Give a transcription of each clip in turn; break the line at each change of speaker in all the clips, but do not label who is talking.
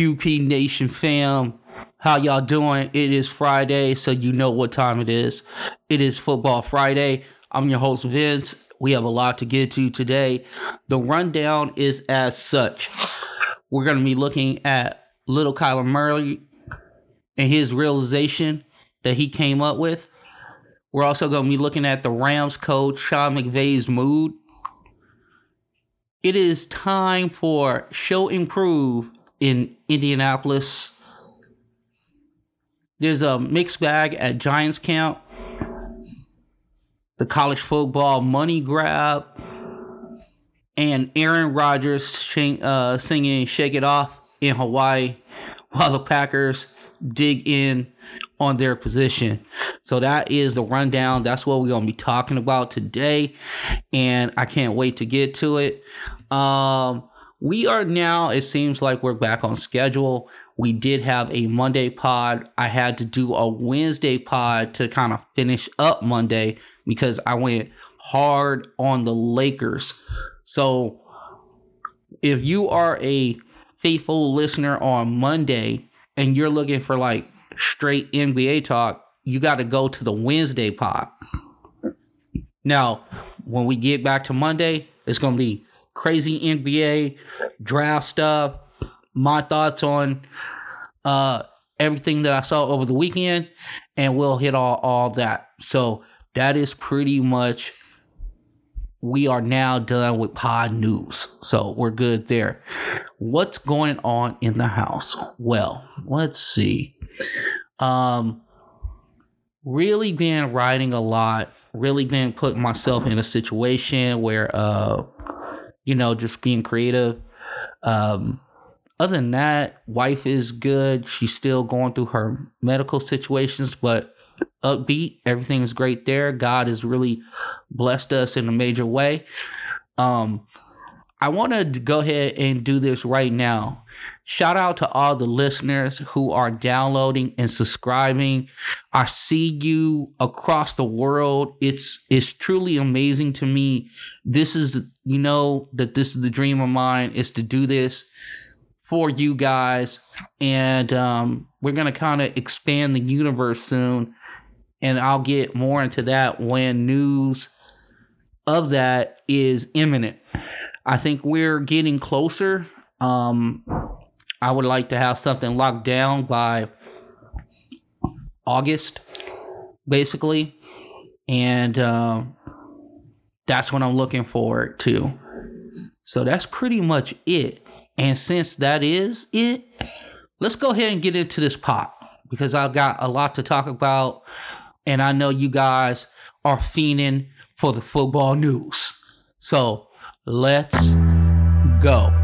QP Nation fam. How y'all doing? It is Friday, so you know what time it is. It is Football Friday. I'm your host, Vince. We have a lot to get to today. The rundown is as such. We're going to be looking at little Kyler Murray and his realization that he came up with. We're also going to be looking at the Rams coach, Sean McVay's mood. It is time for Show Improve in Indianapolis. There's a mixed bag at Giants camp. The college football money grab. And Aaron Rodgers sing, uh, singing Shake It Off in Hawaii while the Packers dig in on their position. So that is the rundown. That's what we're going to be talking about today. And I can't wait to get to it. Um, we are now, it seems like we're back on schedule. We did have a Monday pod. I had to do a Wednesday pod to kind of finish up Monday because I went hard on the Lakers. So if you are a faithful listener on Monday and you're looking for like straight NBA talk, you got to go to the Wednesday pod. Now, when we get back to Monday, it's going to be crazy NBA draft stuff, my thoughts on uh everything that I saw over the weekend, and we'll hit all all that. So that is pretty much we are now done with pod news. So we're good there. What's going on in the house? Well, let's see. Um really been writing a lot, really been putting myself in a situation where uh you know, just being creative. Um other than that, wife is good. She's still going through her medical situations, but upbeat. Everything is great there. God has really blessed us in a major way. Um, I want to go ahead and do this right now. Shout out to all the listeners who are downloading and subscribing. I see you across the world. It's it's truly amazing to me. This is you know that this is the dream of mine is to do this for you guys and um, we're to kind of expand the universe soon and I'll get more into that when news of that is imminent. I think we're getting closer. Um, I would like to have something locked down by August, basically, and uh, that's what I'm looking forward to. So that's pretty much it. And since that is it, let's go ahead and get into this pop because I've got a lot to talk about and I know you guys are fiending for the football news. So let's go.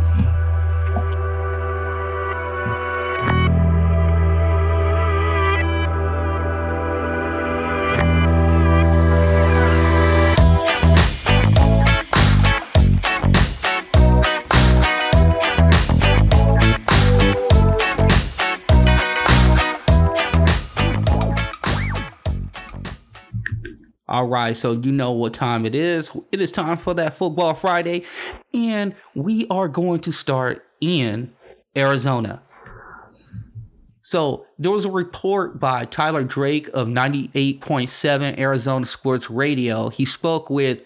All right, so you know what time it is. It is time for that Football Friday, and we are going to start in Arizona. So there was a report by Tyler Drake of 98.7 Arizona Sports Radio. He spoke with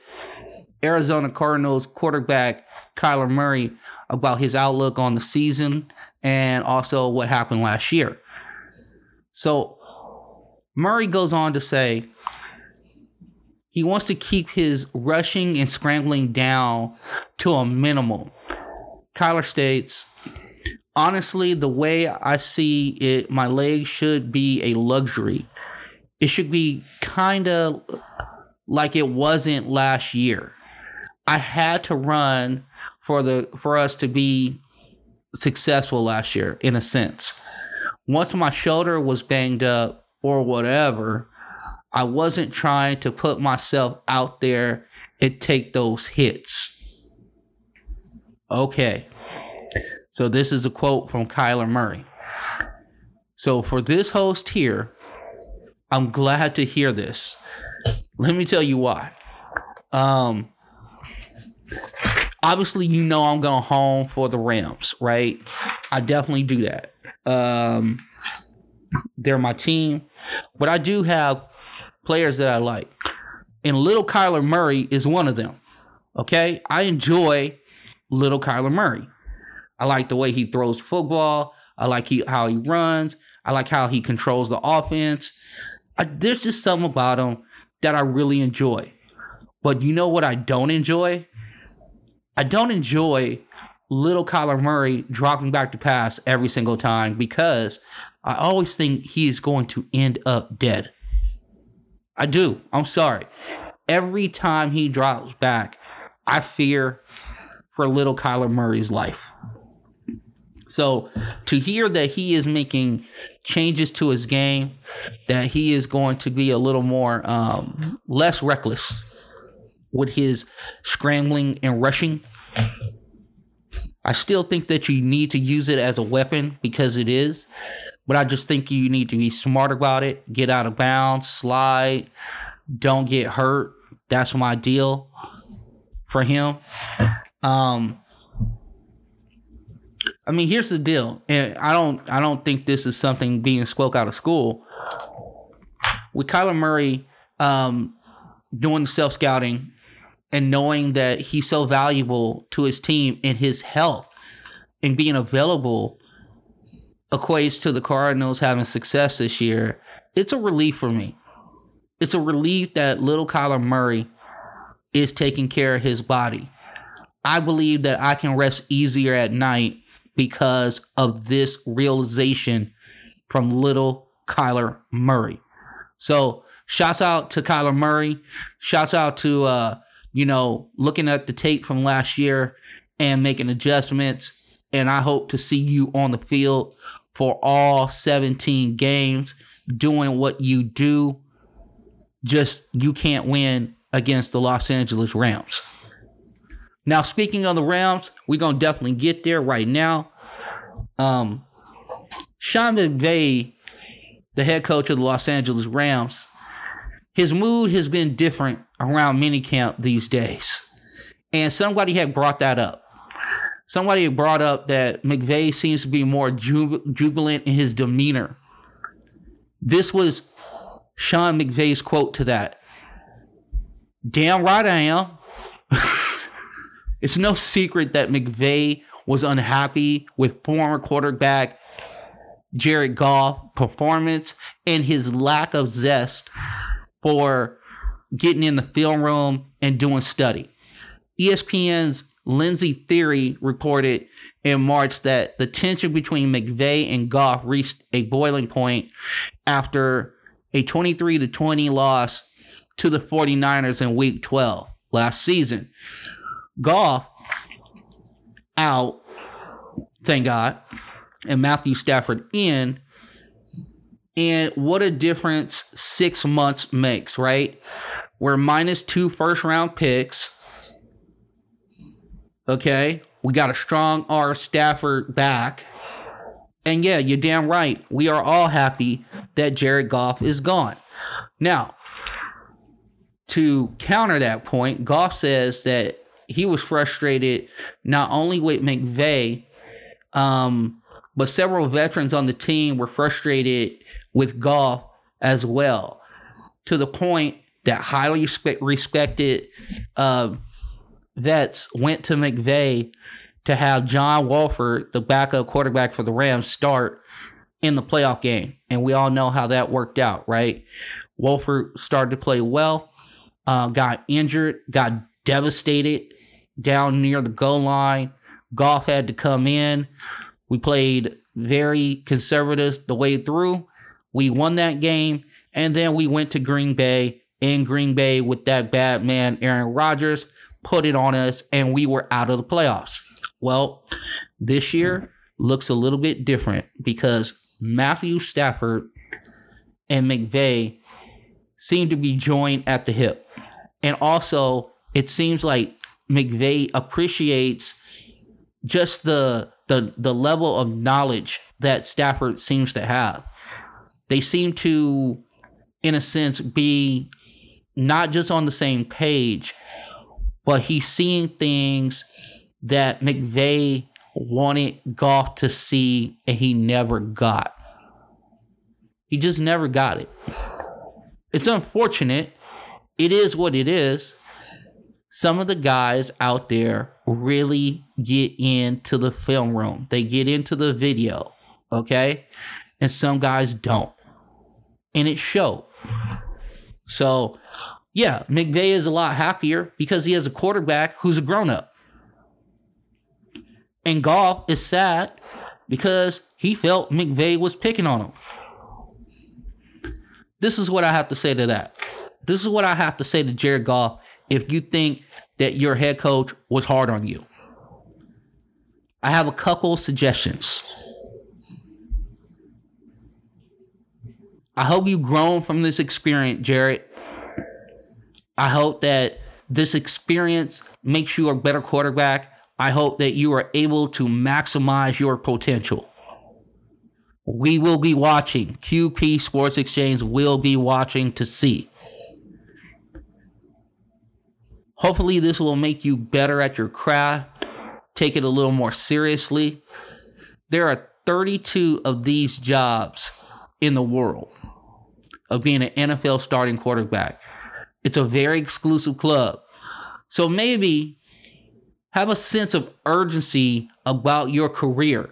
Arizona Cardinals quarterback Kyler Murray about his outlook on the season and also what happened last year. So Murray goes on to say, he wants to keep his rushing and scrambling down to a minimum. Kyler states, honestly, the way I see it, my legs should be a luxury. It should be kind of like it wasn't last year. I had to run for the for us to be successful last year in a sense. Once my shoulder was banged up or whatever, I wasn't trying to put myself out there and take those hits. Okay. So this is a quote from Kyler Murray. So for this host here, I'm glad to hear this. Let me tell you why. Um obviously, you know I'm going home for the Rams, right? I definitely do that. Um, they're my team, but I do have players that I like, and little Kyler Murray is one of them. Okay, I enjoy little Kyler Murray. I like the way he throws football. I like he, how he runs. I like how he controls the offense. I, there's just something about him that I really enjoy. But you know what I don't enjoy? I don't enjoy little Kyler Murray dropping back to pass every single time because I always think he is going to end up dead. I do. I'm sorry. Every time he drops back, I fear for little Kyler Murray's life. So to hear that he is making changes to his game, that he is going to be a little more um, less reckless with his scrambling and rushing. I still think that you need to use it as a weapon because it is, but I just think you need to be smart about it. Get out of bounds, slide, don't get hurt. That's my deal for him. Um, I mean, here's the deal, and I don't, I don't think this is something being spoke out of school. With Kyler Murray um, doing self scouting and knowing that he's so valuable to his team and his health and being available equates to the Cardinals having success this year, it's a relief for me. It's a relief that little Kyler Murray is taking care of his body. I believe that I can rest easier at night because of this realization from little Kyler Murray. So, shouts out to Kyler Murray. Shouts out to uh, you know, looking at the tape from last year and making adjustments. And I hope to see you on the field for all 17 games doing what you do. Just you can't win against the Los Angeles Rams. Now, speaking of the Rams, we're gonna definitely get there right now. Um, Sean McVay, the head coach of the Los Angeles Rams, his mood has been different around minicamp these days. And somebody had brought that up. Somebody brought up that McVay seems to be more jubilant in his demeanor. This was Sean McVay's quote to that. Damn right I am. it's no secret that McVay was unhappy with former quarterback Jared Goff performance and his lack of zest for getting in the film room and doing study. ESPN's Lindsey Thiry reported in March that the tension between McVay and Goff reached a boiling point after a 23 to 20 loss to the 49ers in week 12 last season. Goff out, thank God, and Matthew Stafford in and what a difference six months makes, right? We're minus two first round picks. Okay. We got a strong R Stafford back. And yeah, you're damn right. We are all happy that Jared Goff is gone. Now, to counter that point, Goff says that he was frustrated not only with McVay, um, but several veterans on the team were frustrated with Goff as well, to the point that highly respected uh, vets went to McVay to have John Wolford, the backup quarterback for the Rams, start in the playoff game. And we all know how that worked out, right? Wolford started to play well, uh, got injured, got devastated down near the goal line. Goff had to come in. We played very conservative the way through. We won that game, and then we went to Green Bay in Green Bay with that bad man, Aaron Rodgers, put it on us, and we were out of the playoffs. Well, this year looks a little bit different because Matthew Stafford and McVay seem to be joined at the hip. And also, it seems like McVay appreciates just the the the level of knowledge that Stafford seems to have they seem to, in a sense, be not just on the same page, but he's seeing things that McVay wanted Goff to see and he never got. He just never got it. It's unfortunate. It is what it is. Some of the guys out there really get into the film room, they get into the video, okay? And some guys don't. And it showed. So, yeah, McVay is a lot happier because he has a quarterback who's a grown up. And Goff is sad because he felt McVay was picking on him. This is what I have to say to that. This is what I have to say to Jared Goff if you think that your head coach was hard on you. I have a couple suggestions. I hope you've grown from this experience, Jared. I hope that this experience makes you a better quarterback. I hope that you are able to maximize your potential. We will be watching. QP Sports Exchange will be watching to see. Hopefully, this will make you better at your craft, take it a little more seriously. There are 32 of these jobs in the world of being an NFL starting quarterback. It's a very exclusive club. So maybe have a sense of urgency about your career.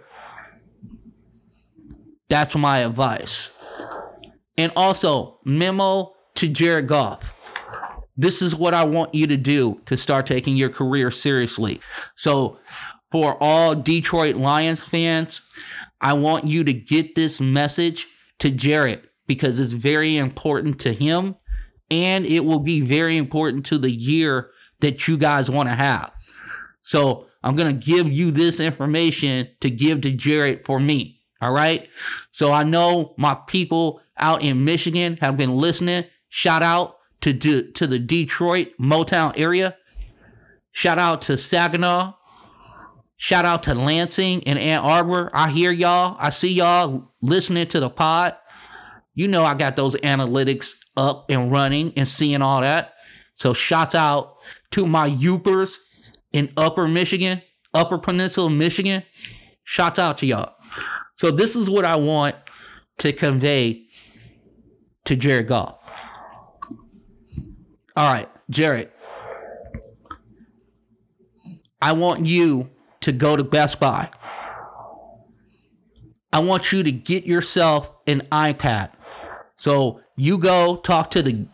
That's my advice. And also, memo to Jared Goff. This is what I want you to do to start taking your career seriously. So, for all Detroit Lions fans, I want you to get this message to Jared because it's very important to him and it will be very important to the year that you guys want to have. So I'm going to give you this information to give to Jared for me. All right. So I know my people out in Michigan have been listening. Shout out to, to, to the Detroit Motown area. Shout out to Saginaw. Shout out to Lansing and Ann Arbor. I hear y'all. I see y'all listening to the pod. You know I got those analytics up and running and seeing all that. So shouts out to my Yoopers in Upper Michigan, Upper Peninsula, Michigan. Shouts out to y'all. So this is what I want to convey to Jared Goff. All right, Jared. I want you to go to Best Buy. I want you to get yourself an iPad. So you go talk to the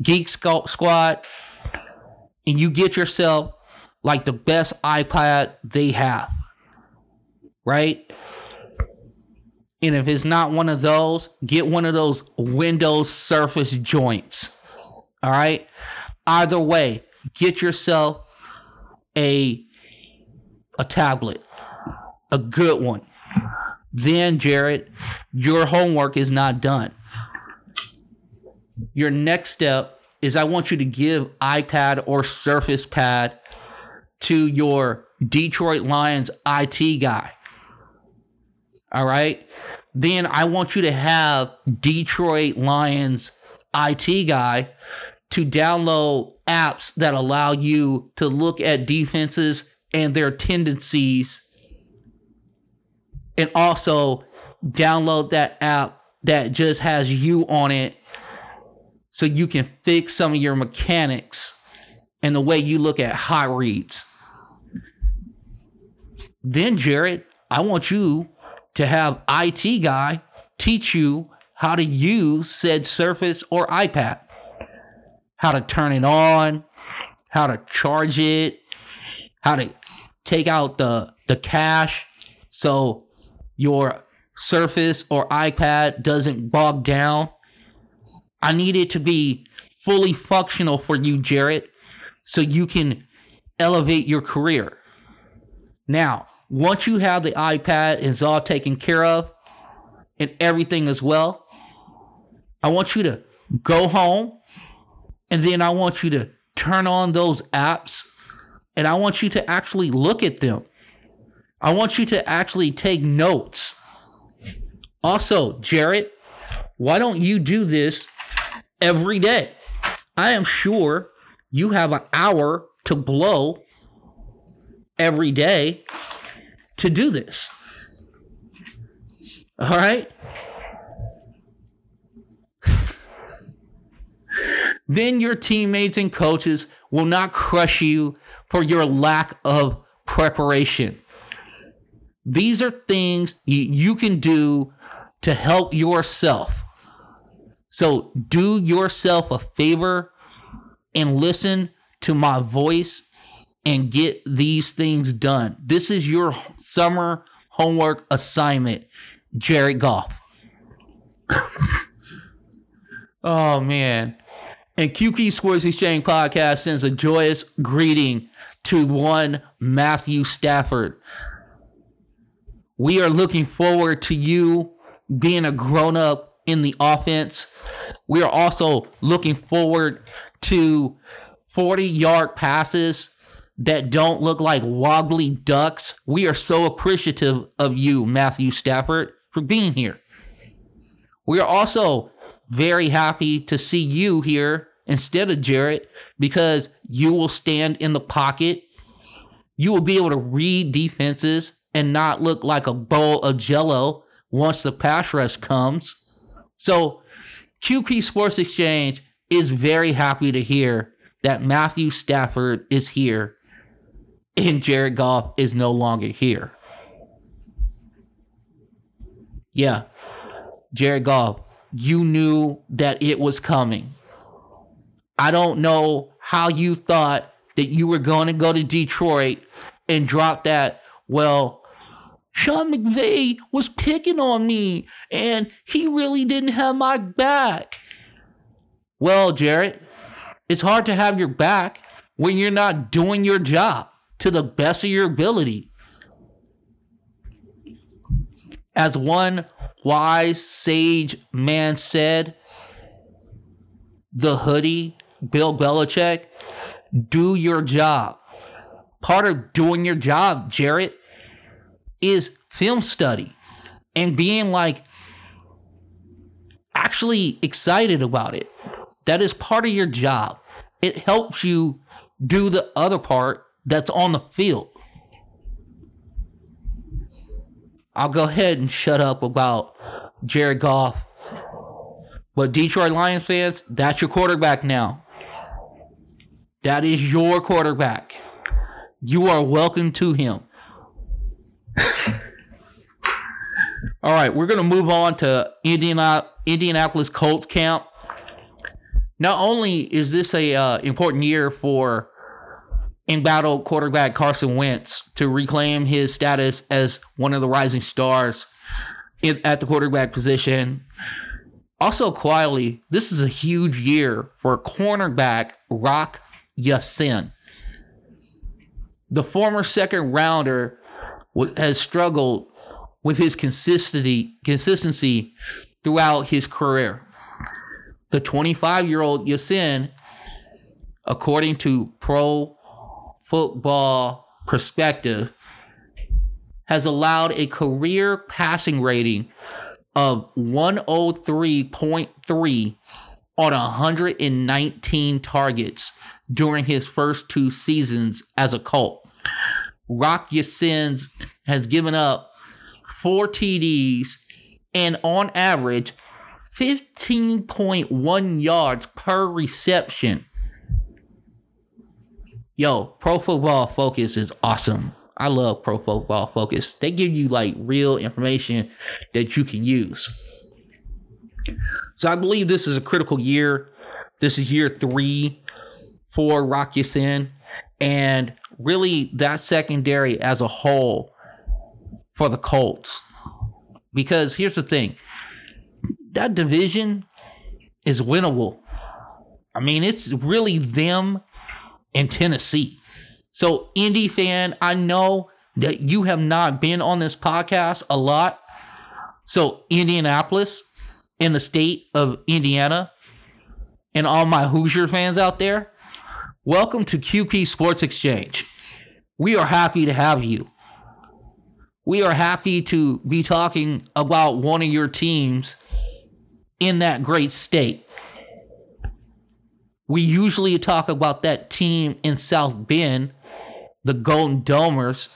Geek Squad and you get yourself like the best iPad they have. Right? And if it's not one of those, get one of those Windows Surface joints. All right? Either way, get yourself a a tablet. A good one. Then, Jared, your homework is not done. Your next step is I want you to give iPad or Surface Pad to your Detroit Lions IT guy. All right. Then I want you to have Detroit Lions IT guy to download apps that allow you to look at defenses and their tendencies and also download that app that just has you on it so you can fix some of your mechanics and the way you look at hot reads. Then, Jared, I want you to have IT guy teach you how to use said Surface or iPad, how to turn it on, how to charge it, how to take out the the cache so your Surface or iPad doesn't bog down I need it to be fully functional for you, Jared, so you can elevate your career. Now, once you have the iPad is all taken care of and everything as well, I want you to go home and then I want you to turn on those apps and I want you to actually look at them. I want you to actually take notes. Also, Jared, why don't you do this every day. I am sure you have an hour to blow every day to do this. All right? then your teammates and coaches will not crush you for your lack of preparation. These are things you can do to help yourself. So do yourself a favor and listen to my voice and get these things done. This is your summer homework assignment, Jared Goff. oh man. And QP Sports Exchange Podcast sends a joyous greeting to one Matthew Stafford. We are looking forward to you being a grown up in the offense. We are also looking forward to 40 yard passes that don't look like wobbly ducks. We are so appreciative of you, Matthew Stafford, for being here. We are also very happy to see you here instead of Jared because you will stand in the pocket. You will be able to read defenses and not look like a bowl of jello once the pass rush comes. So, QP Sports Exchange is very happy to hear that Matthew Stafford is here and Jared Goff is no longer here. Yeah, Jared Goff, you knew that it was coming. I don't know how you thought that you were going to go to Detroit and drop that. Well, Sean McVay was picking on me and he really didn't have my back. Well, Jared, it's hard to have your back when you're not doing your job to the best of your ability. As one wise sage man said, the hoodie, Bill Belichick, do your job. Part of doing your job, Jared, is film study and being like actually excited about it. That is part of your job. It helps you do the other part that's on the field. I'll go ahead and shut up about Jared Goff. But Detroit Lions fans, that's your quarterback now. That is your quarterback. You are welcome to him. All right, we're going to move on to Indiana, Indianapolis Colts camp. Not only is this a uh, important year for embattled quarterback Carson Wentz to reclaim his status as one of the rising stars in, at the quarterback position. Also, quietly, this is a huge year for cornerback Rock Ya-Sin. The former second rounder has struggled with his consistency consistency throughout his career. The 25 year old Ya-Sin, according to Pro football perspective, has allowed a career passing rating of 103.3 on 119 targets during his first two seasons as a Colt. Rock Ya-Sin's has given up four TDs and on average 15.1 yards per reception yo, Pro Football Focus is awesome. I love Pro Football Focus. They give you like real information that you can use. So I believe this is a critical year. This is year three for Rock Ya-Sin. And really that secondary as a whole for the Colts. Because here's the thing that division is winnable. I mean, it's really them and Tennessee. So, Indy fan, I know that you have not been on this podcast a lot. So, Indianapolis in the state of Indiana and all my Hoosier fans out there, welcome to QP Sports Exchange. We are happy to have you. We are happy to be talking about one of your teams in that great state. we usually talk about that team in South Bend, the Golden Domers,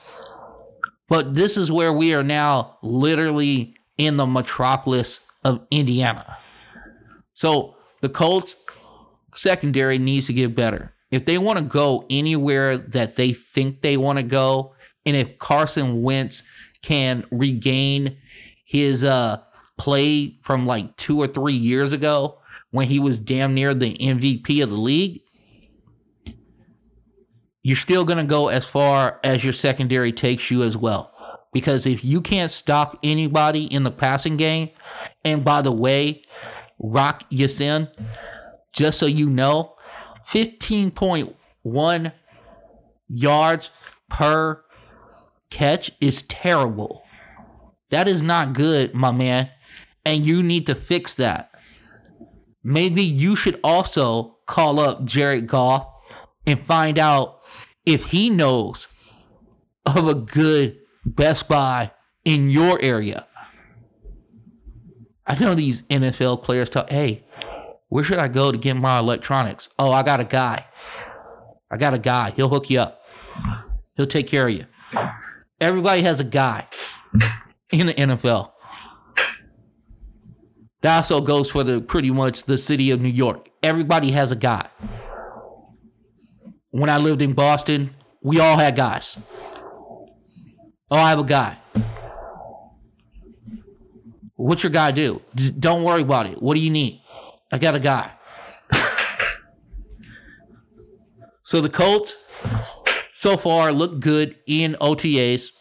but this is where we are now literally in the metropolis of Indiana. So the Colts secondary needs to get better. If they want to go anywhere that they think they want to go, and if Carson Wentz can regain his uh play from like two or three years ago when he was damn near the MVP of the league, you're still going to go as far as your secondary takes you as well. Because if you can't stop anybody in the passing game, and by the way, Rock Ya-Sin, just so you know, 15.1 yards per catch is terrible. That is not good, my man. And you need to fix that. Maybe you should also call up Jared Goff and find out if he knows of a good Best Buy in your area. I know these NFL players talk, hey, where should I go to get my electronics? Oh, I got a guy. I got a guy. He'll hook you up. He'll take care of you. Everybody has a guy in the NFL. That also goes for the pretty much the city of New York. Everybody has a guy. When I lived in Boston, we all had guys. Oh, I have a guy. What's your guy do? Don't worry about it. What do you need? I got a guy. so the Colts so far look good in OTAs.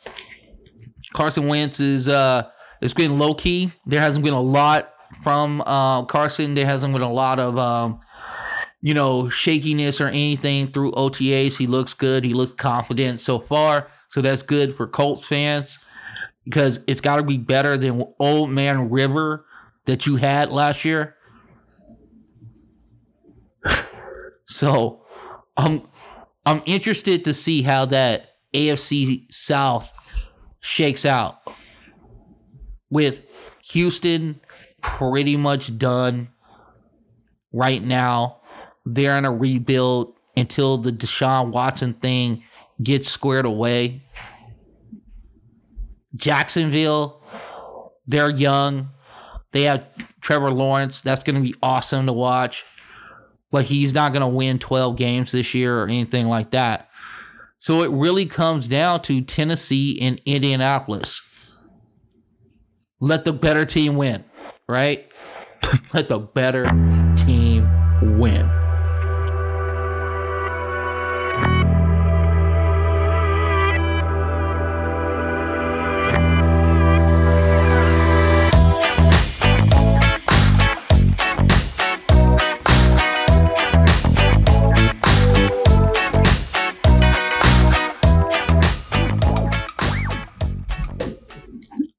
Carson Wentz is uh it's been low key. There hasn't been a lot from uh, Carson. There hasn't been a lot of um, you know shakiness or anything through OTAs. He looks good. He looks confident so far. So that's good for Colts fans because it's got to be better than Old Man River that you had last year. So I'm I'm interested to see how that AFC South shakes out with Houston pretty much done right now. They're in a rebuild until the Deshaun Watson thing gets squared away. Jacksonville, they're young. They have Trevor Lawrence. That's going to be awesome to watch. But he's not going to win 12 games this year or anything like that. So it really comes down to Tennessee and Indianapolis. Let the better team win, right? Let the better team win.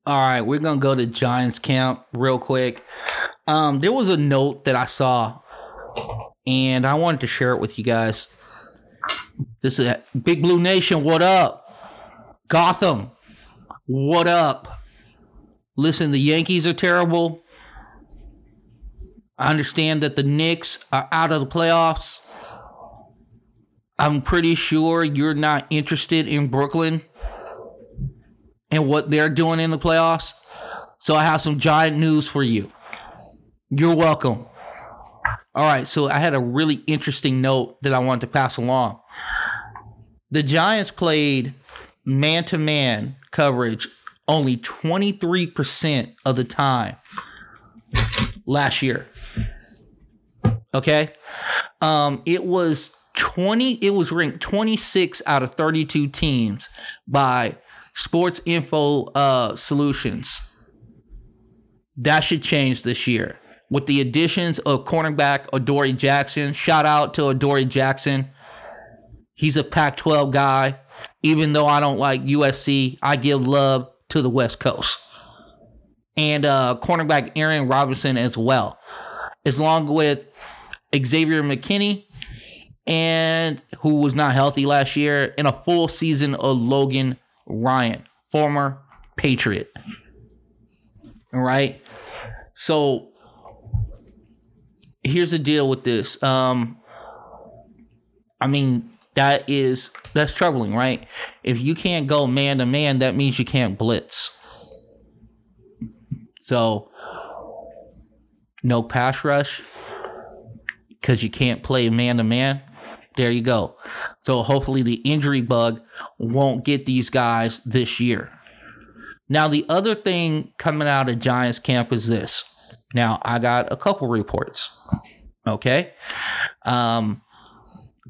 All right, we're gonna go to Giants camp real quick. Um, there was a note that I saw, and I wanted to share it with you guys. This is Big Blue Nation. What up, Gotham? What up? Listen, the Yankees are terrible. I understand that the Knicks are out of the playoffs. I'm pretty sure you're not interested in Brooklyn and what they're doing in the playoffs. So I have some giant news for you. You're welcome. All right, so I had a really interesting note that I wanted to pass along. The Giants played man to man coverage only 23% of the time last year. Okay? Um it was 20 it was ranked 26 out of 32 teams by Sports Info uh, Solutions. That should change this year. With the additions of cornerback Adoree Jackson, shout out to Adoree Jackson. He's a Pac 12 guy. Even though I don't like USC, I give love to the West Coast. And uh, cornerback Aaron Robinson as well. As long with Xavier McKinney, and who was not healthy last year, and a full season of Logan Ryan, former Patriot. All right. So here's the deal with this. Um, I mean, that is that's troubling, right? If you can't go man to man, that means you can't blitz. So no pass rush because you can't play man to man. There you go. So hopefully the injury bug won't get these guys this year. Now the other thing coming out of Giants camp is this. Now I got a couple reports. Okay. Um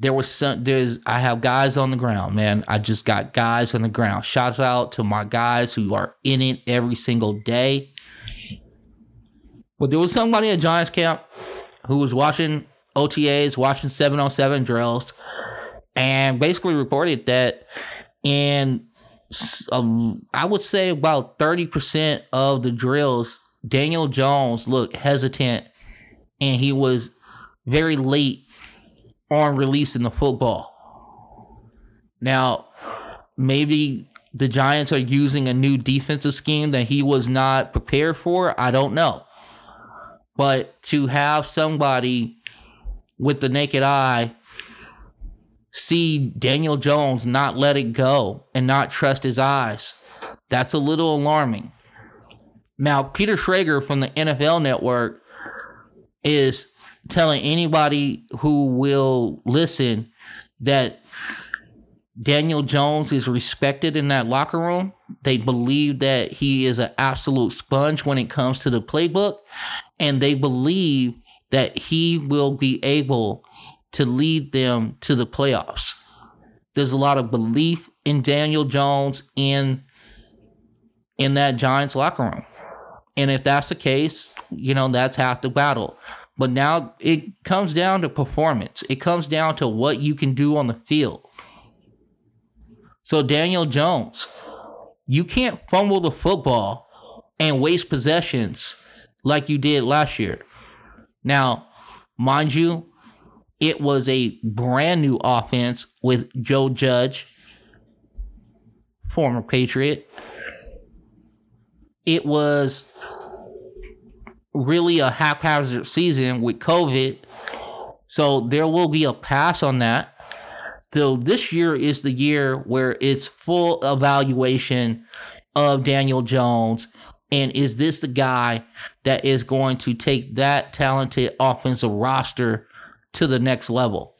there was some there's I have guys on the ground, man. I just got guys on the ground. Shouts out to my guys who are in it every single day. But there was somebody at Giants camp who was watching OTAs, watching 707 drills, and basically reported that in um, I would say about 30% of the drills, Daniel Jones looked hesitant and he was very late on releasing the football. Now, maybe the Giants are using a new defensive scheme that he was not prepared for. I don't know. But to have somebody with the naked eye see Daniel Jones not let it go and not trust his eyes, that's a little alarming. Now, Peter Schrager from the NFL Network is telling anybody who will listen that Daniel Jones is respected in that locker room. They believe that he is an absolute sponge when it comes to the playbook, and they believe that he will be able to lead them to the playoffs. There's a lot of belief in Daniel Jones in in that Giants locker room. And if that's the case, you know, that's half the battle. But now it comes down to performance. It comes down to what you can do on the field. So Daniel Jones, you can't fumble the football and waste possessions like you did last year. Now, mind you, it was a brand new offense with Joe Judge, former Patriot. It was really a haphazard season with COVID. So there will be a pass on that. So this year is the year where it's full evaluation of Daniel Jones. And is this the guy that is going to take that talented offensive roster to the next level?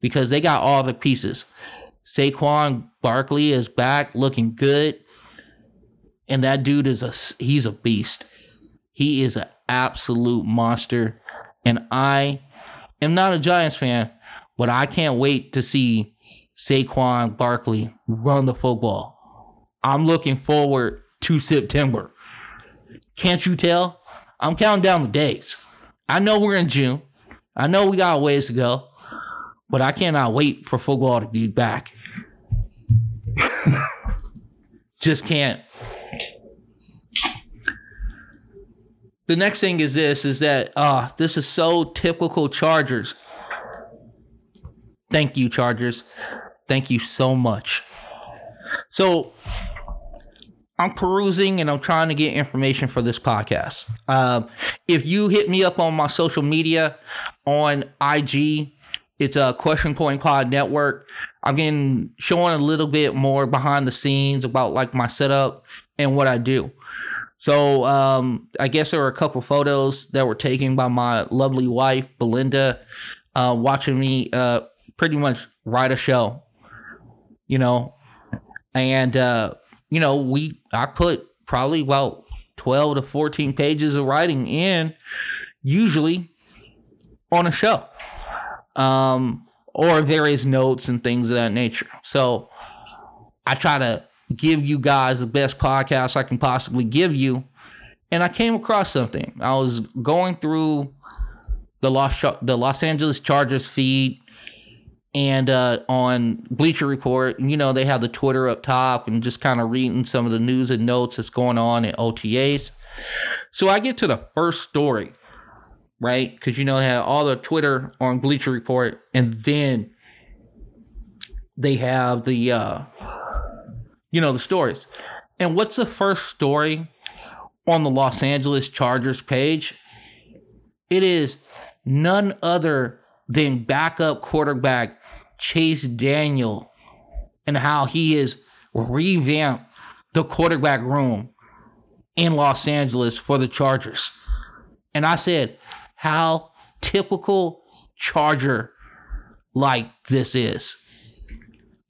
Because they got all the pieces. Saquon Barkley is back looking good. And that dude is a he's a beast. He is an absolute monster. And I am not a Giants fan, but I can't wait to see Saquon Barkley run the football. I'm looking forward to September. Can't you tell? I'm counting down the days. I know we're in June. I know we got ways to go, but I cannot wait for football to be back. Just can't. The next thing is this is that uh this is so typical Chargers. Thank you, Chargers. Thank you so much. So I'm perusing and I'm trying to get information for this podcast. Uh, if you hit me up on my social media on IG, it's a Question Point Pod Network. I'm getting showing a little bit more behind the scenes about like my setup and what I do. So um, I guess there were a couple photos that were taken by my lovely wife, Belinda, uh, watching me uh, pretty much write a show, you know, and uh, you know we I put probably about twelve to fourteen pages of writing in, usually on a show, um, or various notes and things of that nature. So I try to give you guys the best podcast I can possibly give you. And I came across something. I was going through the Los the Los Angeles Chargers feed and uh, on Bleacher Report, you know, they have the Twitter up top and just kind of reading some of the news and notes that's going on in OTAs. So I get to the first story, right? Because you know they have all the Twitter on Bleacher Report, and then they have the uh, you know, the stories. And what's the first story on the Los Angeles Chargers page? It is none other than backup quarterback Chase Daniel and how he has revamped the quarterback room in Los Angeles for the Chargers. And I said, how typical Charger like this is.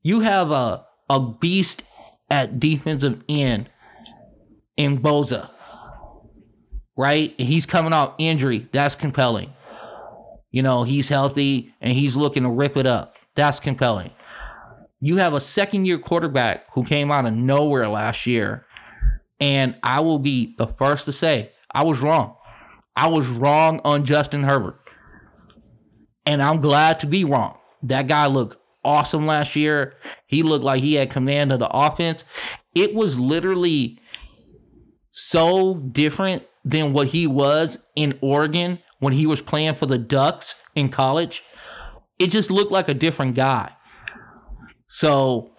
You have a, a beast at defensive end in Bosa, right? He's coming off injury. That's compelling. You know, he's healthy and he's looking to rip it up. That's compelling. You have a second year quarterback who came out of nowhere last year. And I will be the first to say, I was wrong. I was wrong on Justin Herbert. And I'm glad to be wrong. That guy looked awesome last year. He looked like he had command of the offense. It was literally so different than what he was in Oregon when he was playing for the Ducks in college. It just looked like a different guy. So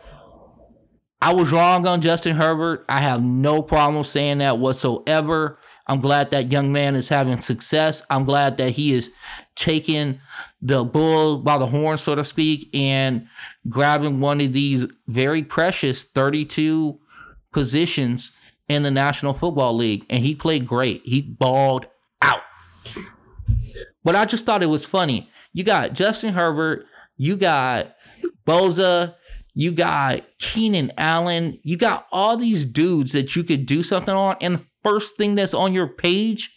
I was wrong on Justin Herbert. I have no problem saying that whatsoever. I'm glad that young man is having success. I'm glad that he is taking the bull by the horn, so to speak, and grabbing one of these very precious 32 positions in the National Football League. And he played great. He balled out. But I just thought it was funny. You got Justin Herbert, you got Bosa. you got Keenan Allen, you got all these dudes that you could do something on. And the first thing that's on your page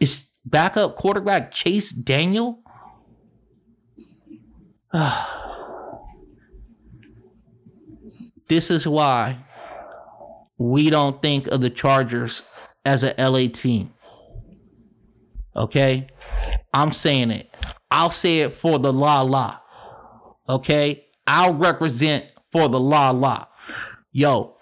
is backup quarterback Chase Daniel. this is why we don't think of the Chargers as a LA team. Okay? I'm saying it. I'll say it for the la la. Okay? I'll represent for the la la. Yo,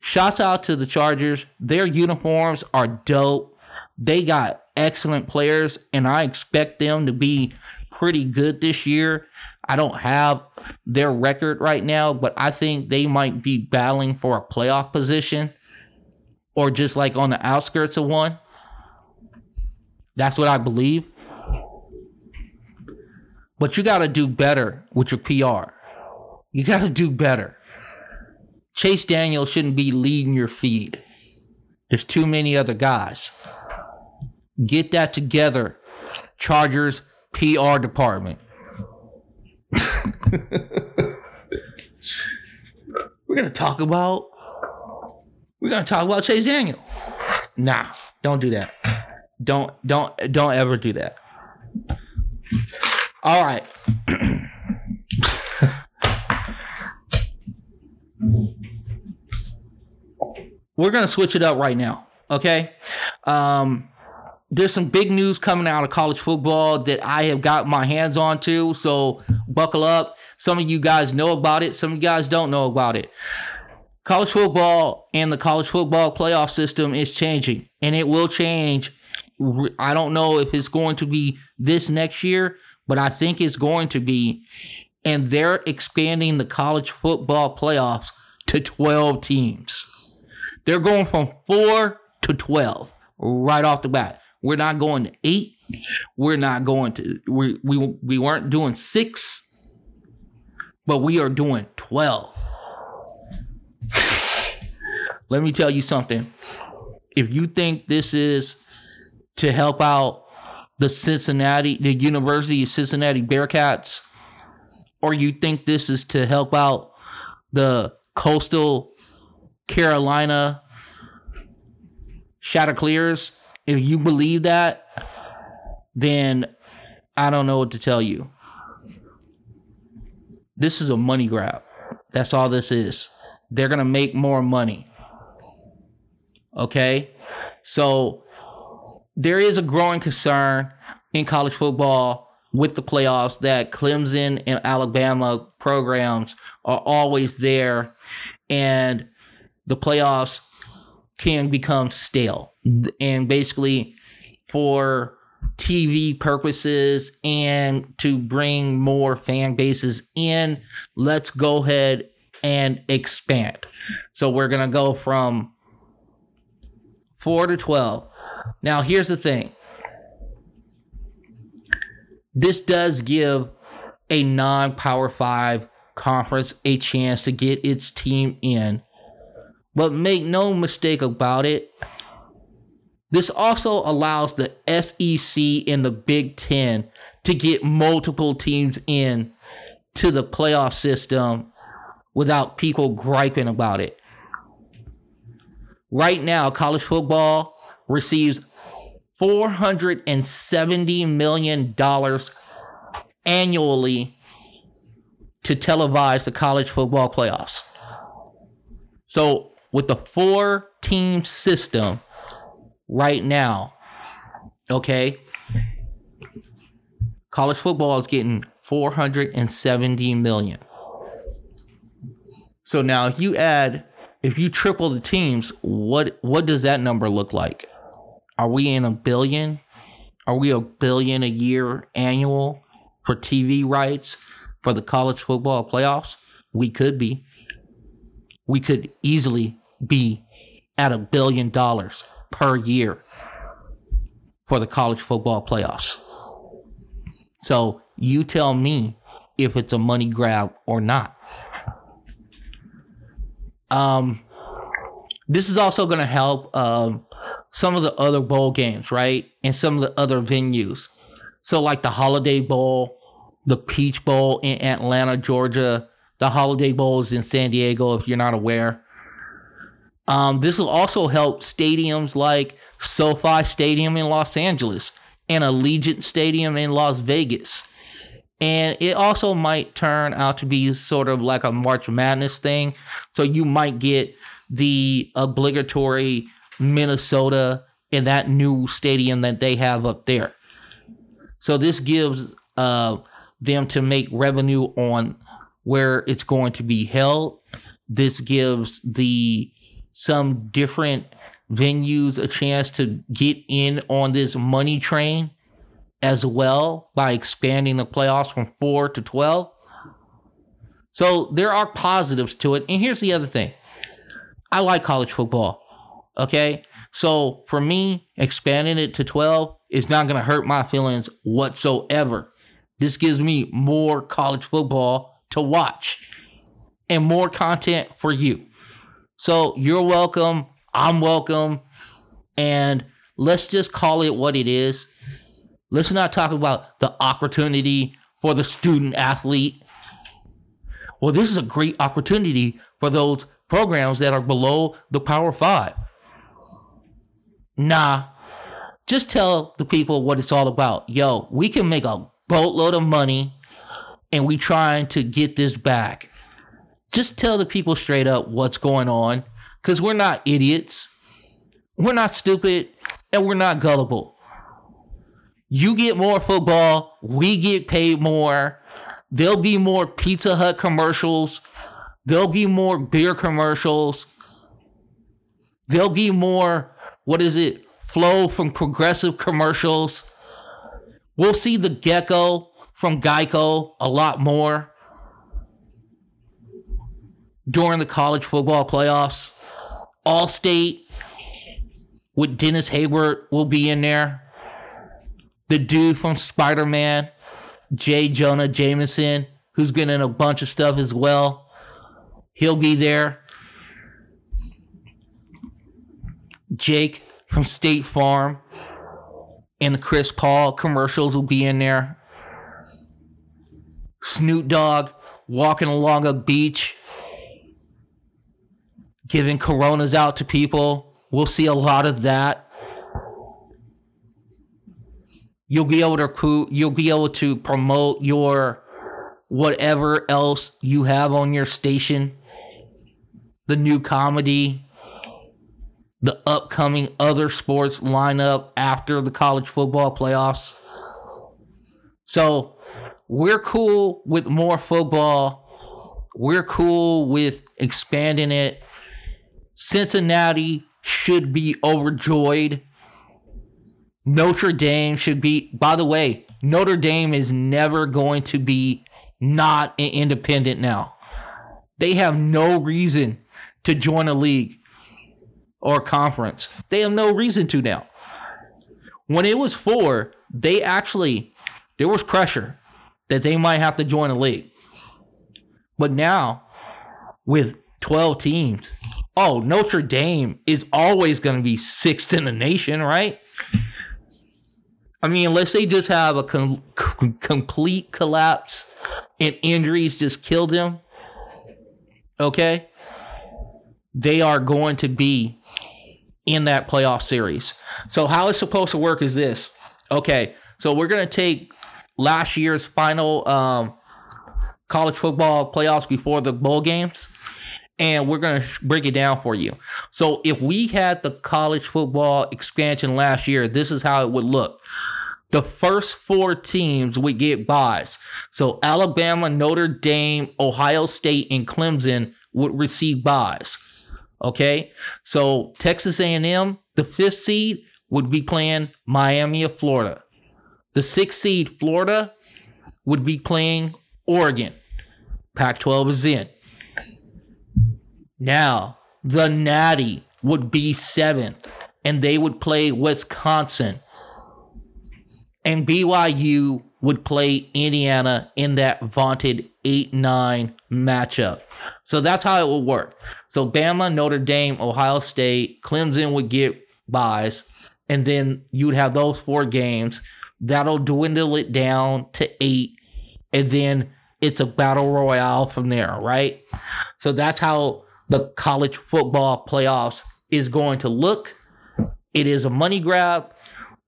shouts out to the Chargers. Their uniforms are dope. They got excellent players, and I expect them to be pretty good this year. I don't have their record right now, but I think they might be battling for a playoff position or just like on the outskirts of one. That's what I believe. But you got to do better with your PR. You got to do better. Chase Daniel shouldn't be leading your feed. There's too many other guys. Get that together, Chargers PR department. we're gonna talk about we're gonna talk about Chase Daniel. Nah, don't do that. Don't don't don't ever do that. All right. we're gonna switch it up right now. Okay. Um there's some big news coming out of college football that I have got my hands on too. So buckle up. Some of you guys know about it. Some of you guys don't know about it. College football and the college football playoff system is changing and it will change. I don't know if it's going to be this next year, but I think it's going to be. And they're expanding the college football playoffs to 12 teams. They're going from four to 12 right off the bat. We're not going to eight. We're not going to we we we weren't doing six, but we are doing twelve. Let me tell you something. If you think this is to help out the Cincinnati, the University of Cincinnati Bearcats, or you think this is to help out the Coastal Carolina Chanticleers, if you believe that, then I don't know what to tell you. This is a money grab. That's all this is. They're going to make more money. Okay? So there is a growing concern in college football with the playoffs that Clemson and Alabama programs are always there and the playoffs can become stale and basically for TV purposes and to bring more fan bases in, let's go ahead and expand. So we're going to go from 4 to 12. Now, here's the thing this does give a non Power Five conference a chance to get its team in. But make no mistake about it, this also allows the SEC and the Big Ten to get multiple teams in to the playoff system without people griping about it. Right now, college football receives $470 million annually to televise the college football playoffs. So, with the four team system right now, okay, college football is getting 470 million. So now if you add if you triple the teams, what what does that number look like? Are we in a billion? Are we a billion a year annual for TV rights for the college football playoffs? We could be. We could easily be at a billion dollars per year for the college football playoffs. So you tell me if it's a money grab or not. Um, this is also going to help um, some of the other bowl games, right? And some of the other venues. So, like the Holiday Bowl, the Peach Bowl in Atlanta, Georgia, the Holiday Bowl is in San Diego, if you're not aware. Um, this will also help stadiums like SoFi Stadium in Los Angeles and Allegiant Stadium in Las Vegas. And it also might turn out to be sort of like a March Madness thing. So you might get the obligatory Minnesota in that new stadium that they have up there. So this gives uh, them to make revenue on where it's going to be held. This gives the some different venues a chance to get in on this money train as well by expanding the playoffs from 4 to 12. So there are positives to it. And here's the other thing I like college football. Okay. So for me, expanding it to 12 is not going to hurt my feelings whatsoever. This gives me more college football to watch and more content for you. So you're welcome. I'm welcome. And let's just call it what it is. Let's not talk about the opportunity for the student athlete. Well, this is a great opportunity for those programs that are below the Power Five. Nah, just tell the people what it's all about. Yo, we can make a boatload of money and we trying to get this back. Just tell the people straight up what's going on because we're not idiots. We're not stupid and we're not gullible. You get more football, we get paid more. There'll be more Pizza Hut commercials. There'll be more beer commercials. There'll be more, what is it, Flo from progressive commercials. We'll see the gecko from Geico a lot more during the college football playoffs. Allstate with Dennis Hayward will be in there the dude from Spider Man, J. Jonah Jameson, who's been in a bunch of stuff as well. He'll be there. Jake from State Farm and the Chris Paul commercials will be in there. Snoop Dogg walking along a beach, giving coronas out to people. We'll see a lot of that you'll be able to you'll be able to promote your whatever else you have on your station the new comedy the upcoming other sports lineup after the college football playoffs. So we're cool with more football. We're cool with expanding it. Cincinnati should be overjoyed. Notre Dame should be, by the way, Notre Dame is never going to be not independent now. They have no reason to join a league or conference. They have no reason to now. When it was four, they actually
there was pressure that they might have to join a league. But now, with 12 teams, oh, Notre Dame is always going to be sixth in the nation, right? I mean, unless they just have a com- complete collapse and injuries just kill them, okay, they are going to be in that playoff series. So, how it's supposed to work is this okay, so we're going to take last year's final um, college football playoffs before the bowl games and we're going to break it down for you. So, if we had the college football expansion last year, this is how it would look. The first four teams would get buys. So, Alabama, Notre Dame, Ohio State, and Clemson would receive buys. Okay, so Texas A&M, the fifth seed, would be playing Miami of Florida. The sixth seed, Florida, would be playing Oregon. Pac-12 is in. Now, the Natty would be seventh, and they would play Wisconsin. And BYU would play Indiana in that vaunted 8 9 matchup. So that's how it would work. So Bama, Notre Dame, Ohio State, Clemson would get buys, and then you would have those four games. That'll dwindle it down to eight, and then it's a battle royale from there, right? So that's how the college football playoffs is going to look. It is a money grab,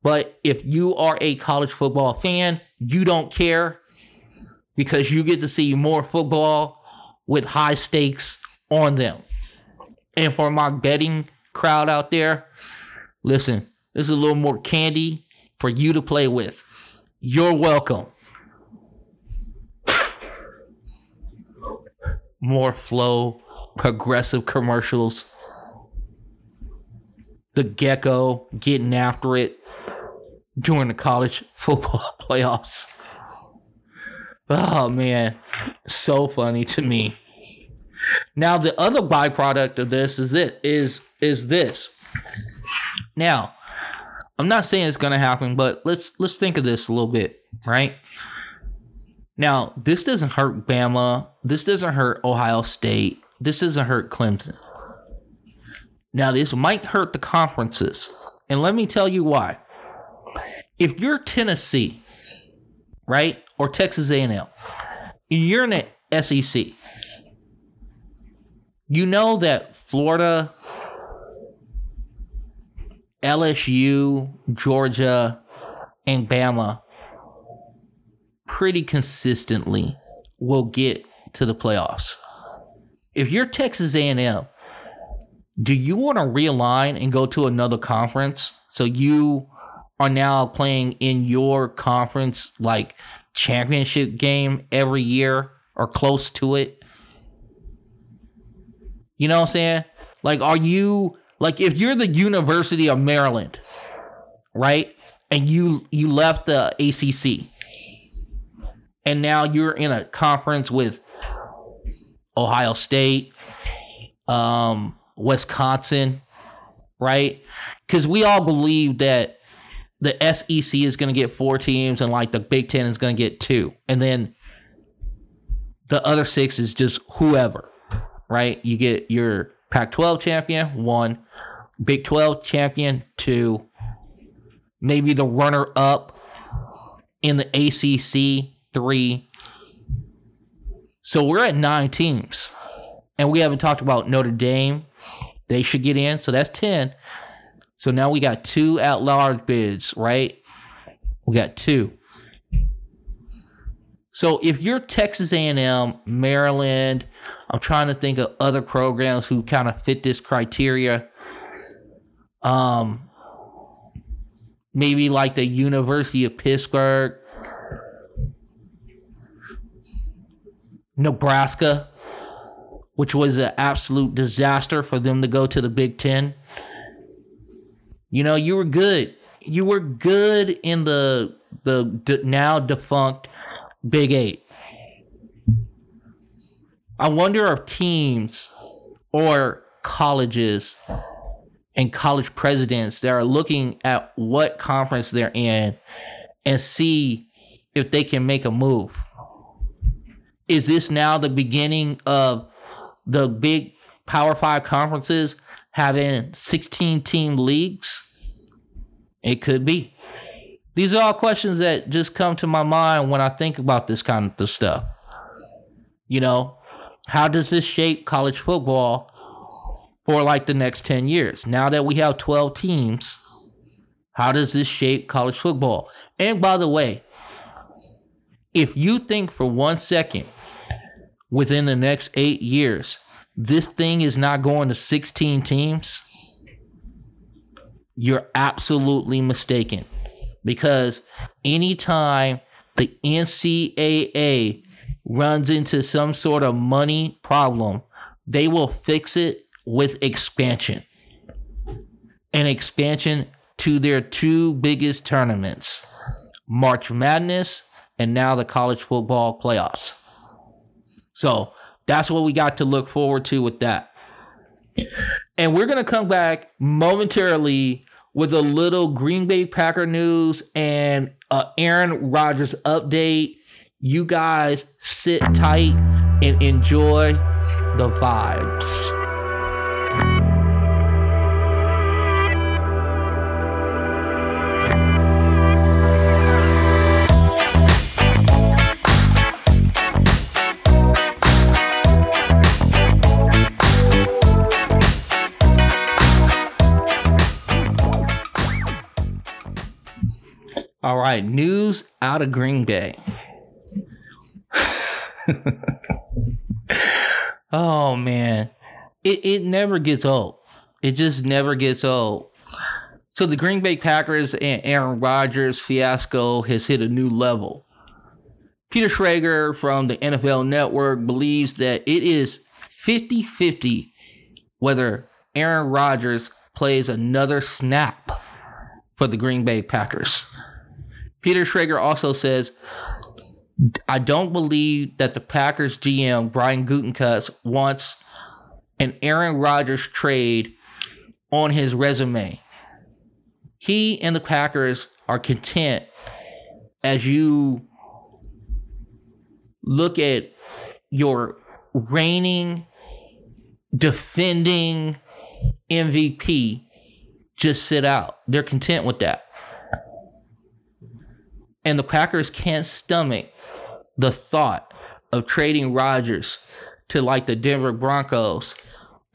but if you are a college football fan, you don't care because you get to see more football with high stakes on them. And for my betting crowd out there, listen, this is a little more candy for you to play with. You're welcome. More Flo, progressive commercials. The gecko getting after it during the college football playoffs. Oh man, so funny to me. Now the other byproduct of this is it is is this. Now, I'm not saying it's gonna happen, but let's let's think of this a little bit, right? Now, this doesn't hurt Bama. This doesn't hurt Ohio State. This doesn't hurt Clemson. Now, this might hurt the conferences. And let me tell you why. If you're Tennessee, right, or Texas A&M, you're in the SEC. You know that Florida, LSU, Georgia, and Bama pretty consistently will get to the playoffs if you're Texas A&M, do you want to realign and go to another conference? So you are now playing in your conference like championship game every year or close to it. You know what I'm saying? Like, are you like if you're the University of Maryland, right? And you you left the ACC, and now you're in a conference with Ohio State, um, Wisconsin, right? Because we all believe that the SEC is going to get four teams and like the Big Ten is going to get two. And then the other six is just whoever, right? You get your Pac 12 champion, one, Big 12 champion, two, maybe the runner up in the ACC, three, so we're at nine teams. And we haven't talked about Notre Dame. They should get in. So that's 10. So now we got two at large bids, right? We got two. So if you're Texas A&M, Maryland, I'm trying to think of other programs who kind of fit this criteria. Um, maybe like the University of Pittsburgh, Nebraska, which was an absolute disaster for them to go to the Big Ten. You know, you were good. You were good in the the now defunct Big Eight. I wonder if teams or colleges and college presidents that are looking at what conference they're in and see if they can make a move. Is this now the beginning of the big Power Five conferences having 16 team leagues? It could be. These are all questions that just come to my mind when I think about this kind of stuff. You know, how does this shape college football for like the next 10 years? Now that we have 12 teams, how does this shape college football? And by the way, if you think for one second within the next eight years, this thing is not going to 16 teams, you're absolutely mistaken. Because anytime the NCAA runs into some sort of money problem, they will fix it with expansion. An expansion to their two biggest tournaments March Madness and now the college football playoffs. So that's what we got to look forward to with that. And we're going to come back momentarily with a little Green Bay Packer news and uh, Aaron Rodgers update. You guys sit tight and enjoy the vibes. All right, news out of Green Bay. oh man, it it never gets old. It just never gets old. So the Green Bay Packers and Aaron Rodgers fiasco has hit a new level. Peter Schrager from the NFL Network believes that it is 50-50 whether Aaron Rodgers plays another snap for the Green Bay Packers. Peter Schrager also says, I don't believe that the Packers GM, Brian Gutekunst, wants an Aaron Rodgers trade on his resume. He and the Packers are content as you look at your reigning, defending MVP just sit out. They're content with that. And the Packers can't stomach the thought of trading Rodgers to like the Denver Broncos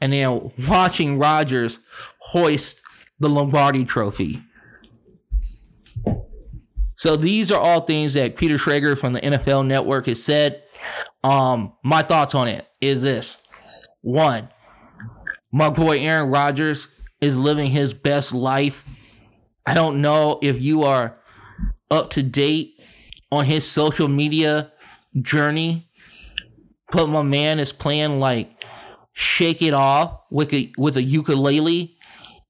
and then watching Rodgers hoist the Lombardi trophy. So these are all things that Peter Schrager from the NFL Network has said. Um, my thoughts on it is this: one, my boy Aaron Rodgers is living his best life. I don't know if you are up to date on his social media journey, but my man is playing like "Shake It Off" with a with a ukulele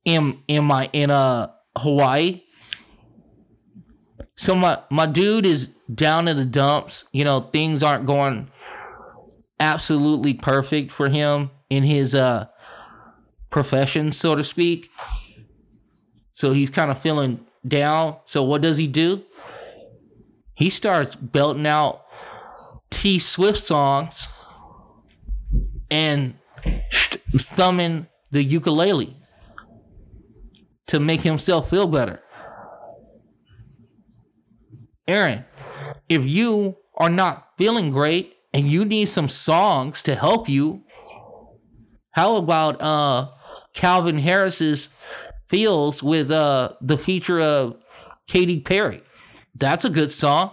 in in my in uh, Hawaii. So my my dude is down in the dumps. You know things aren't going absolutely perfect for him in his uh profession, so to speak. So he's kind of feeling down. So what does he do? He starts belting out T Swift songs and thumbing the ukulele to make himself feel better. Aaron, if you are not feeling great and you need some songs to help you, how about uh Calvin Harris's Feels with uh the feature of Katy Perry? That's a good song.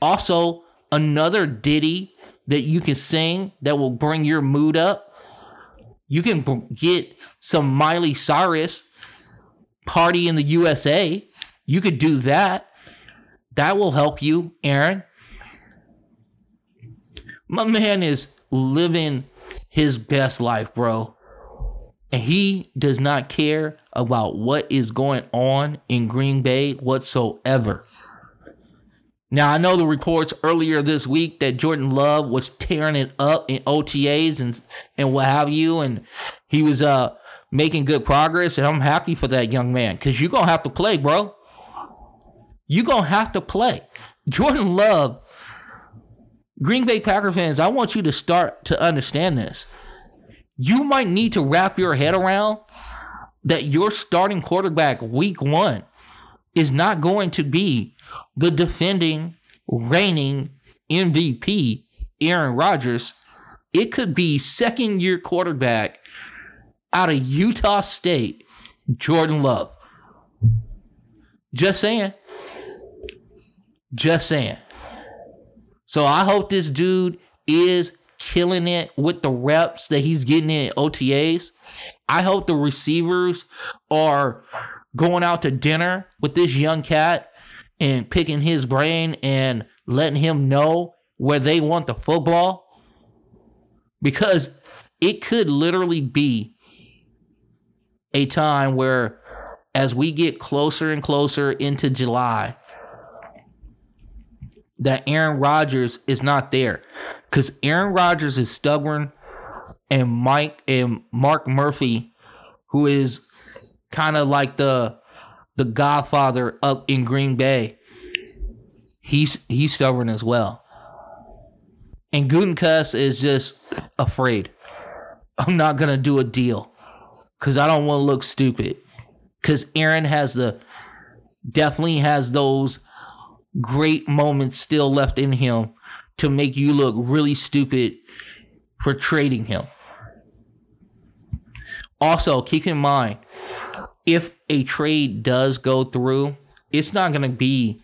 Also, another ditty that you can sing that will bring your mood up. You can get some Miley Cyrus party in the USA. You could do that. That will help you, Aaron. My man is living his best life, bro. And he does not care about what is going on in Green Bay whatsoever. Now, I know the reports earlier this week that Jordan Love was tearing it up in OTAs and and what have you, and he was uh making good progress, and I'm happy for that young man because you're gonna have to play, bro. you're going to have to play. Jordan Love, Green Bay Packer fans, I want you to start to understand this. You might need to wrap your head around that your starting quarterback week one is not going to be the defending, reigning MVP, Aaron Rodgers. It could be second year quarterback out of Utah State, Jordan Love. Just saying. Just saying. So I hope this dude is killing it with the reps that he's getting in OTAs. I hope the receivers are going out to dinner with this young cat and picking his brain and letting him know where they want the football. Because it could literally be a time where, as we get closer and closer into July, that Aaron Rodgers is not there because Aaron Rodgers is stubborn, and Mike and Mark Murphy, who is kind of like the the Godfather up in Green Bay, he's he's stubborn as well. And Gutekunst is just afraid. I'm not gonna do a deal because I don't want to look stupid. Because Aaron has the definitely has those great moments still left in him to make you look really stupid for trading him. Also, keep in mind if a trade does go through, it's not going to be,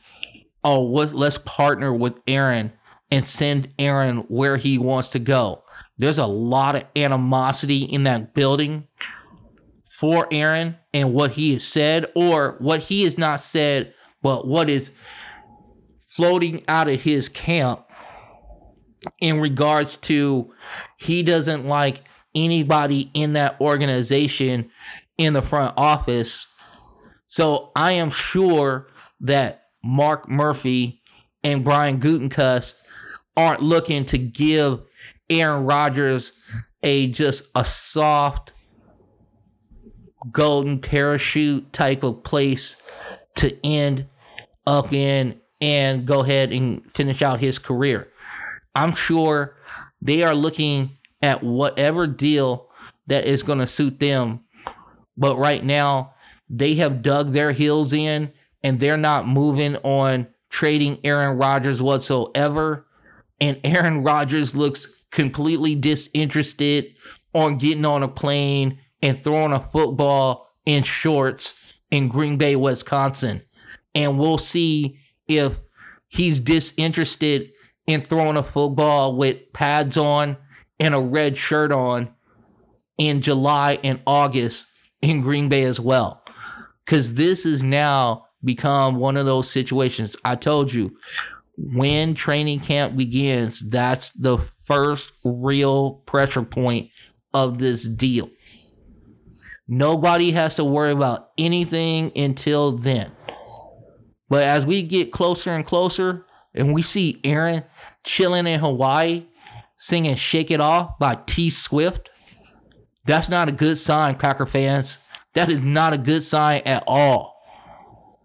oh, let's partner with Aaron and send Aaron where he wants to go. There's a lot of animosity in that building for Aaron and what he has said, or what he has not said, but what is floating out of his camp in regards to he doesn't like anybody in that organization in the front office. So I am sure that Mark Murphy and Brian Gutekunst aren't looking to give Aaron Rodgers a just a soft golden parachute type of place to end up in and go ahead and finish out his career. I'm sure they are looking at whatever deal that is going to suit them. But right now, they have dug their heels in and they're not moving on trading Aaron Rodgers whatsoever. And Aaron Rodgers looks completely disinterested on getting on a plane and throwing a football in shorts in Green Bay, Wisconsin. And we'll see if he's disinterested in throwing a football with pads on and a red shirt on in July and August in Green Bay as well. Because this has now become one of those situations. I told you, when training camp begins, that's the first real pressure point of this deal. Nobody has to worry about anything until then. But as we get closer and closer, and we see Aaron chilling in Hawaii singing Shake It Off by T Swift, that's not a good sign, Packer fans. That is not a good sign at all.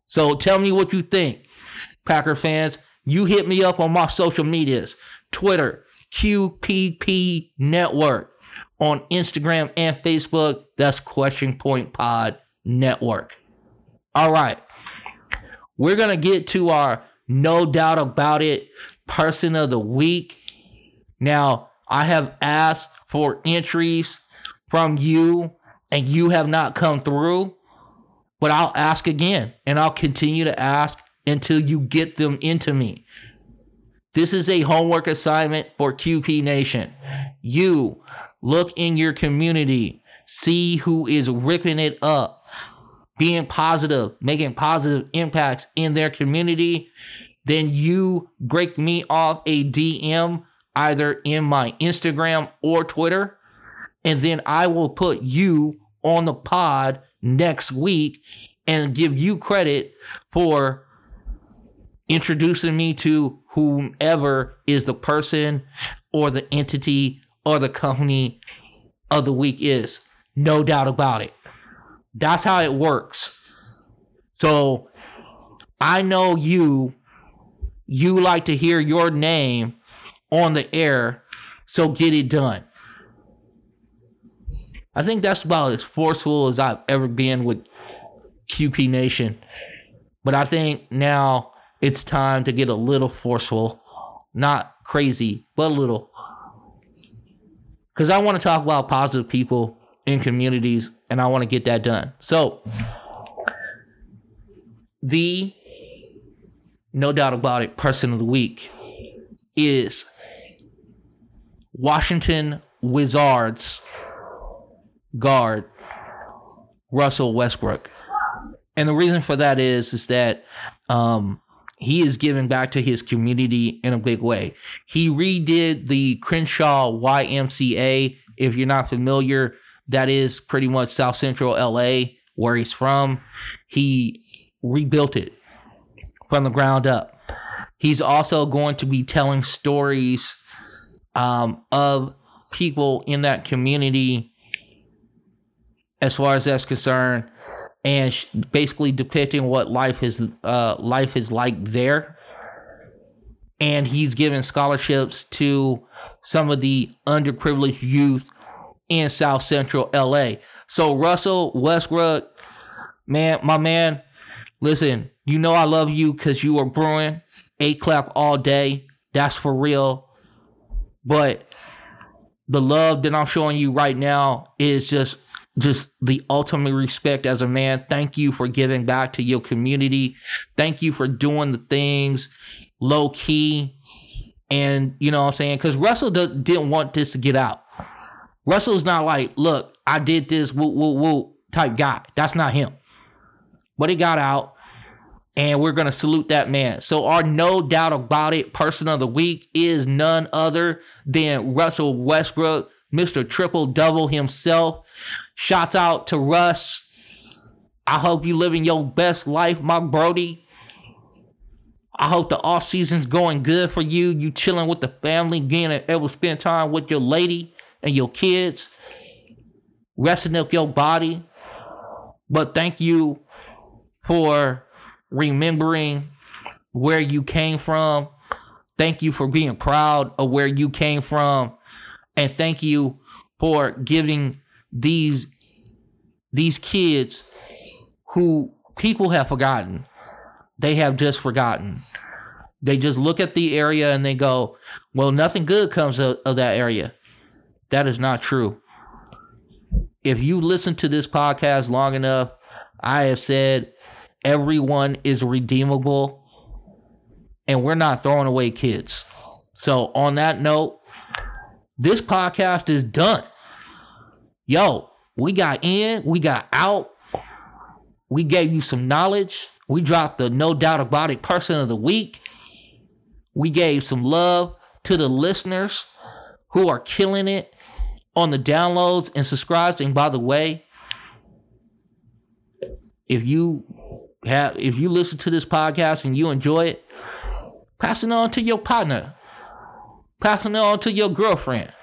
So tell me what you think, Packer fans. You hit me up on my social medias Twitter, QPP Network, on Instagram and Facebook. That's Question Point Pod Network. All right. We're going to get to our no doubt about it person of the week. Now, I have asked for entries from you and you have not come through, but I'll ask again and I'll continue to ask until you get them into me. This is a homework assignment for QP Nation. You look in your community, see who is ripping it up, being positive, making positive impacts in their community, then you break me off a DM either in my Instagram or Twitter. And then I will put you on the pod next week and give you credit for introducing me to whomever is the person or the entity or the company of the week is. No doubt about it. That's how it works. So I know you you like to hear your name on the air, so get it done. I think that's about as forceful as I've ever been with QP Nation. But I think now it's time to get a little forceful. Not crazy, but a little. Because I want to talk about positive people in communities and I want to get that done. So, the no doubt about it person of the week is Washington Wizards guard Russell Westbrook. And the reason for that is is that um, he is giving back to his community in a big way. He redid the Crenshaw YMCA. If you're not familiar, that is pretty much South Central LA where he's from. He rebuilt it from the ground up. He's also going to be telling stories um, of people in that community as far as that's concerned and basically depicting what life is uh, life is like there and he's giving scholarships to some of the underprivileged youth in South Central LA. So Russell Westbrook, man, my man, listen, you know I love you because you are Bruin eight clap all day. That's for real. But the love that I'm showing you right now is just just the ultimate respect as a man. Thank you for giving back to your community. Thank you for doing the things low key. And you know what I'm saying? Because Russell does, didn't want this to get out. Russell's not like, look, I did this woo woo woo type guy. That's not him. But it got out, and we're gonna salute that man. So our no doubt about it person of the week is none other than Russell Westbrook, Mr. Triple Double himself. Shouts out to Russ. I hope you living your best life, my Brody. I hope the off season's going good for you. You chilling with the family, getting able to spend time with your lady and your kids, resting up your body. But thank you for remembering where you came from. Thank you for being proud of where you came from. And thank you for giving these these kids who people have forgotten. They have just forgotten. They just look at the area and they go, "Well, nothing good comes of, of that area." That is not true. If you listen to this podcast long enough, I have said everyone is redeemable and we're not throwing away kids. So, on that note, this podcast is done. Yo, we got in, we got out, we gave you some knowledge. We dropped the no doubt about it person of the week. We gave some love to the listeners who are killing it on the downloads and subscribes. And by the way, if you have if you listen to this podcast and you enjoy it, pass it on to your partner. Pass it on to your girlfriend.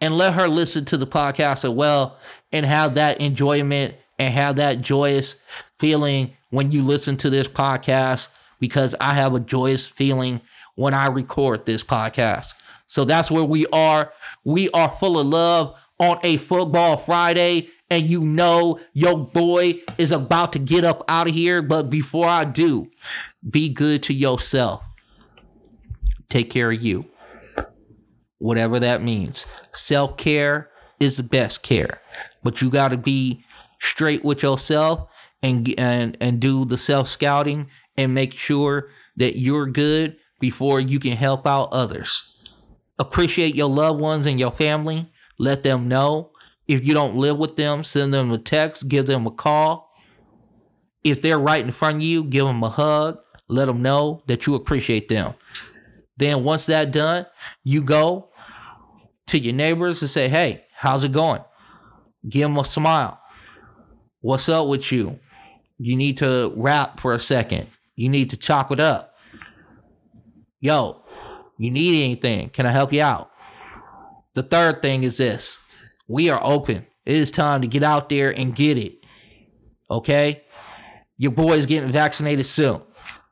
And let her listen to the podcast as well and have that enjoyment and have that joyous feeling when you listen to this podcast because I have a joyous feeling when I record this podcast. So that's where we are. We are full of love on a football Friday. And you know, your boy is about to get up out of here. But before I do, be good to yourself. Take care of you. Whatever that means. Self care is the best care. But you got to be straight with yourself and, and, and do the self scouting and make sure that you're good before you can help out others appreciate your loved ones and your family. Let them know. If you don't live with them, send them a text, give them a call. If they're right in front of you, give them a hug. Let them know that you appreciate them. Then once that's done, you go to your neighbors and say, "Hey, how's it going?" Give them a smile. What's up with you? You need to rap for a second. You need to chop it up. Yo, you need anything? Can I help you out? The third thing is this we are open. It is time to get out there and get it. Okay? your boy is getting vaccinated soon.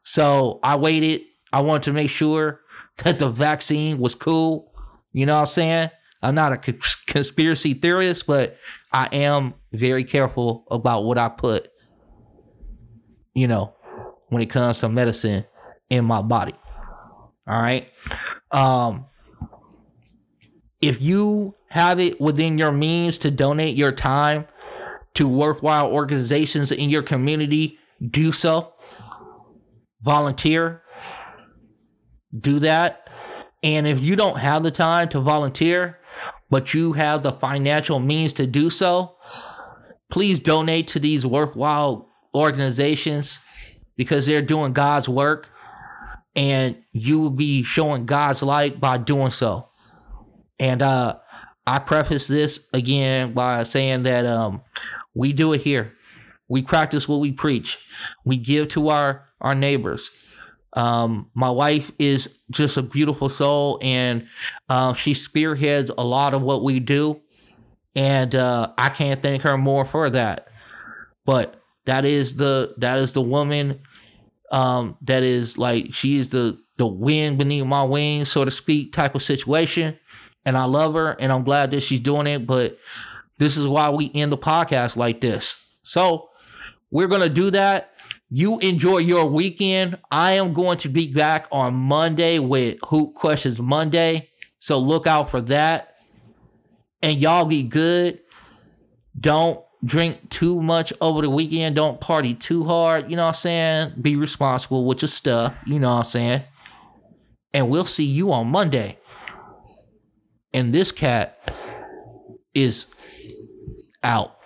So I waited. I wanted to make sure that the vaccine was cool. You know what I'm saying? I'm not a conspiracy theorist, but I am very careful about what I put, you know, when it comes to medicine in my body. All right. Um, if you have it within your means to donate your time to worthwhile organizations in your community, do so. Volunteer. Do that. And if you don't have the time to volunteer, but you have the financial means to do so, please donate to these worthwhile organizations because they're doing God's work and you will be showing God's light by doing so. And uh I preface this again by saying that um, we do it here. We practice what we preach. We give to our our neighbors. Um, my wife is just a beautiful soul, and uh, she spearheads a lot of what we do, and uh, I can't thank her more for that. But that is the that is the woman um, that is like she is the the wind beneath my wings, so to speak, type of situation and I love her and I'm glad that she's doing it. But this is why we end the podcast like this. So we're going to do that. You enjoy your weekend. I am going to be back on Monday with Hoop Questions Monday. So look out for that. And y'all be good. Don't drink too much over the weekend. Don't party too hard. You know what I'm saying? Be responsible with your stuff. You know what I'm saying? And we'll see you on Monday. And this cat is out.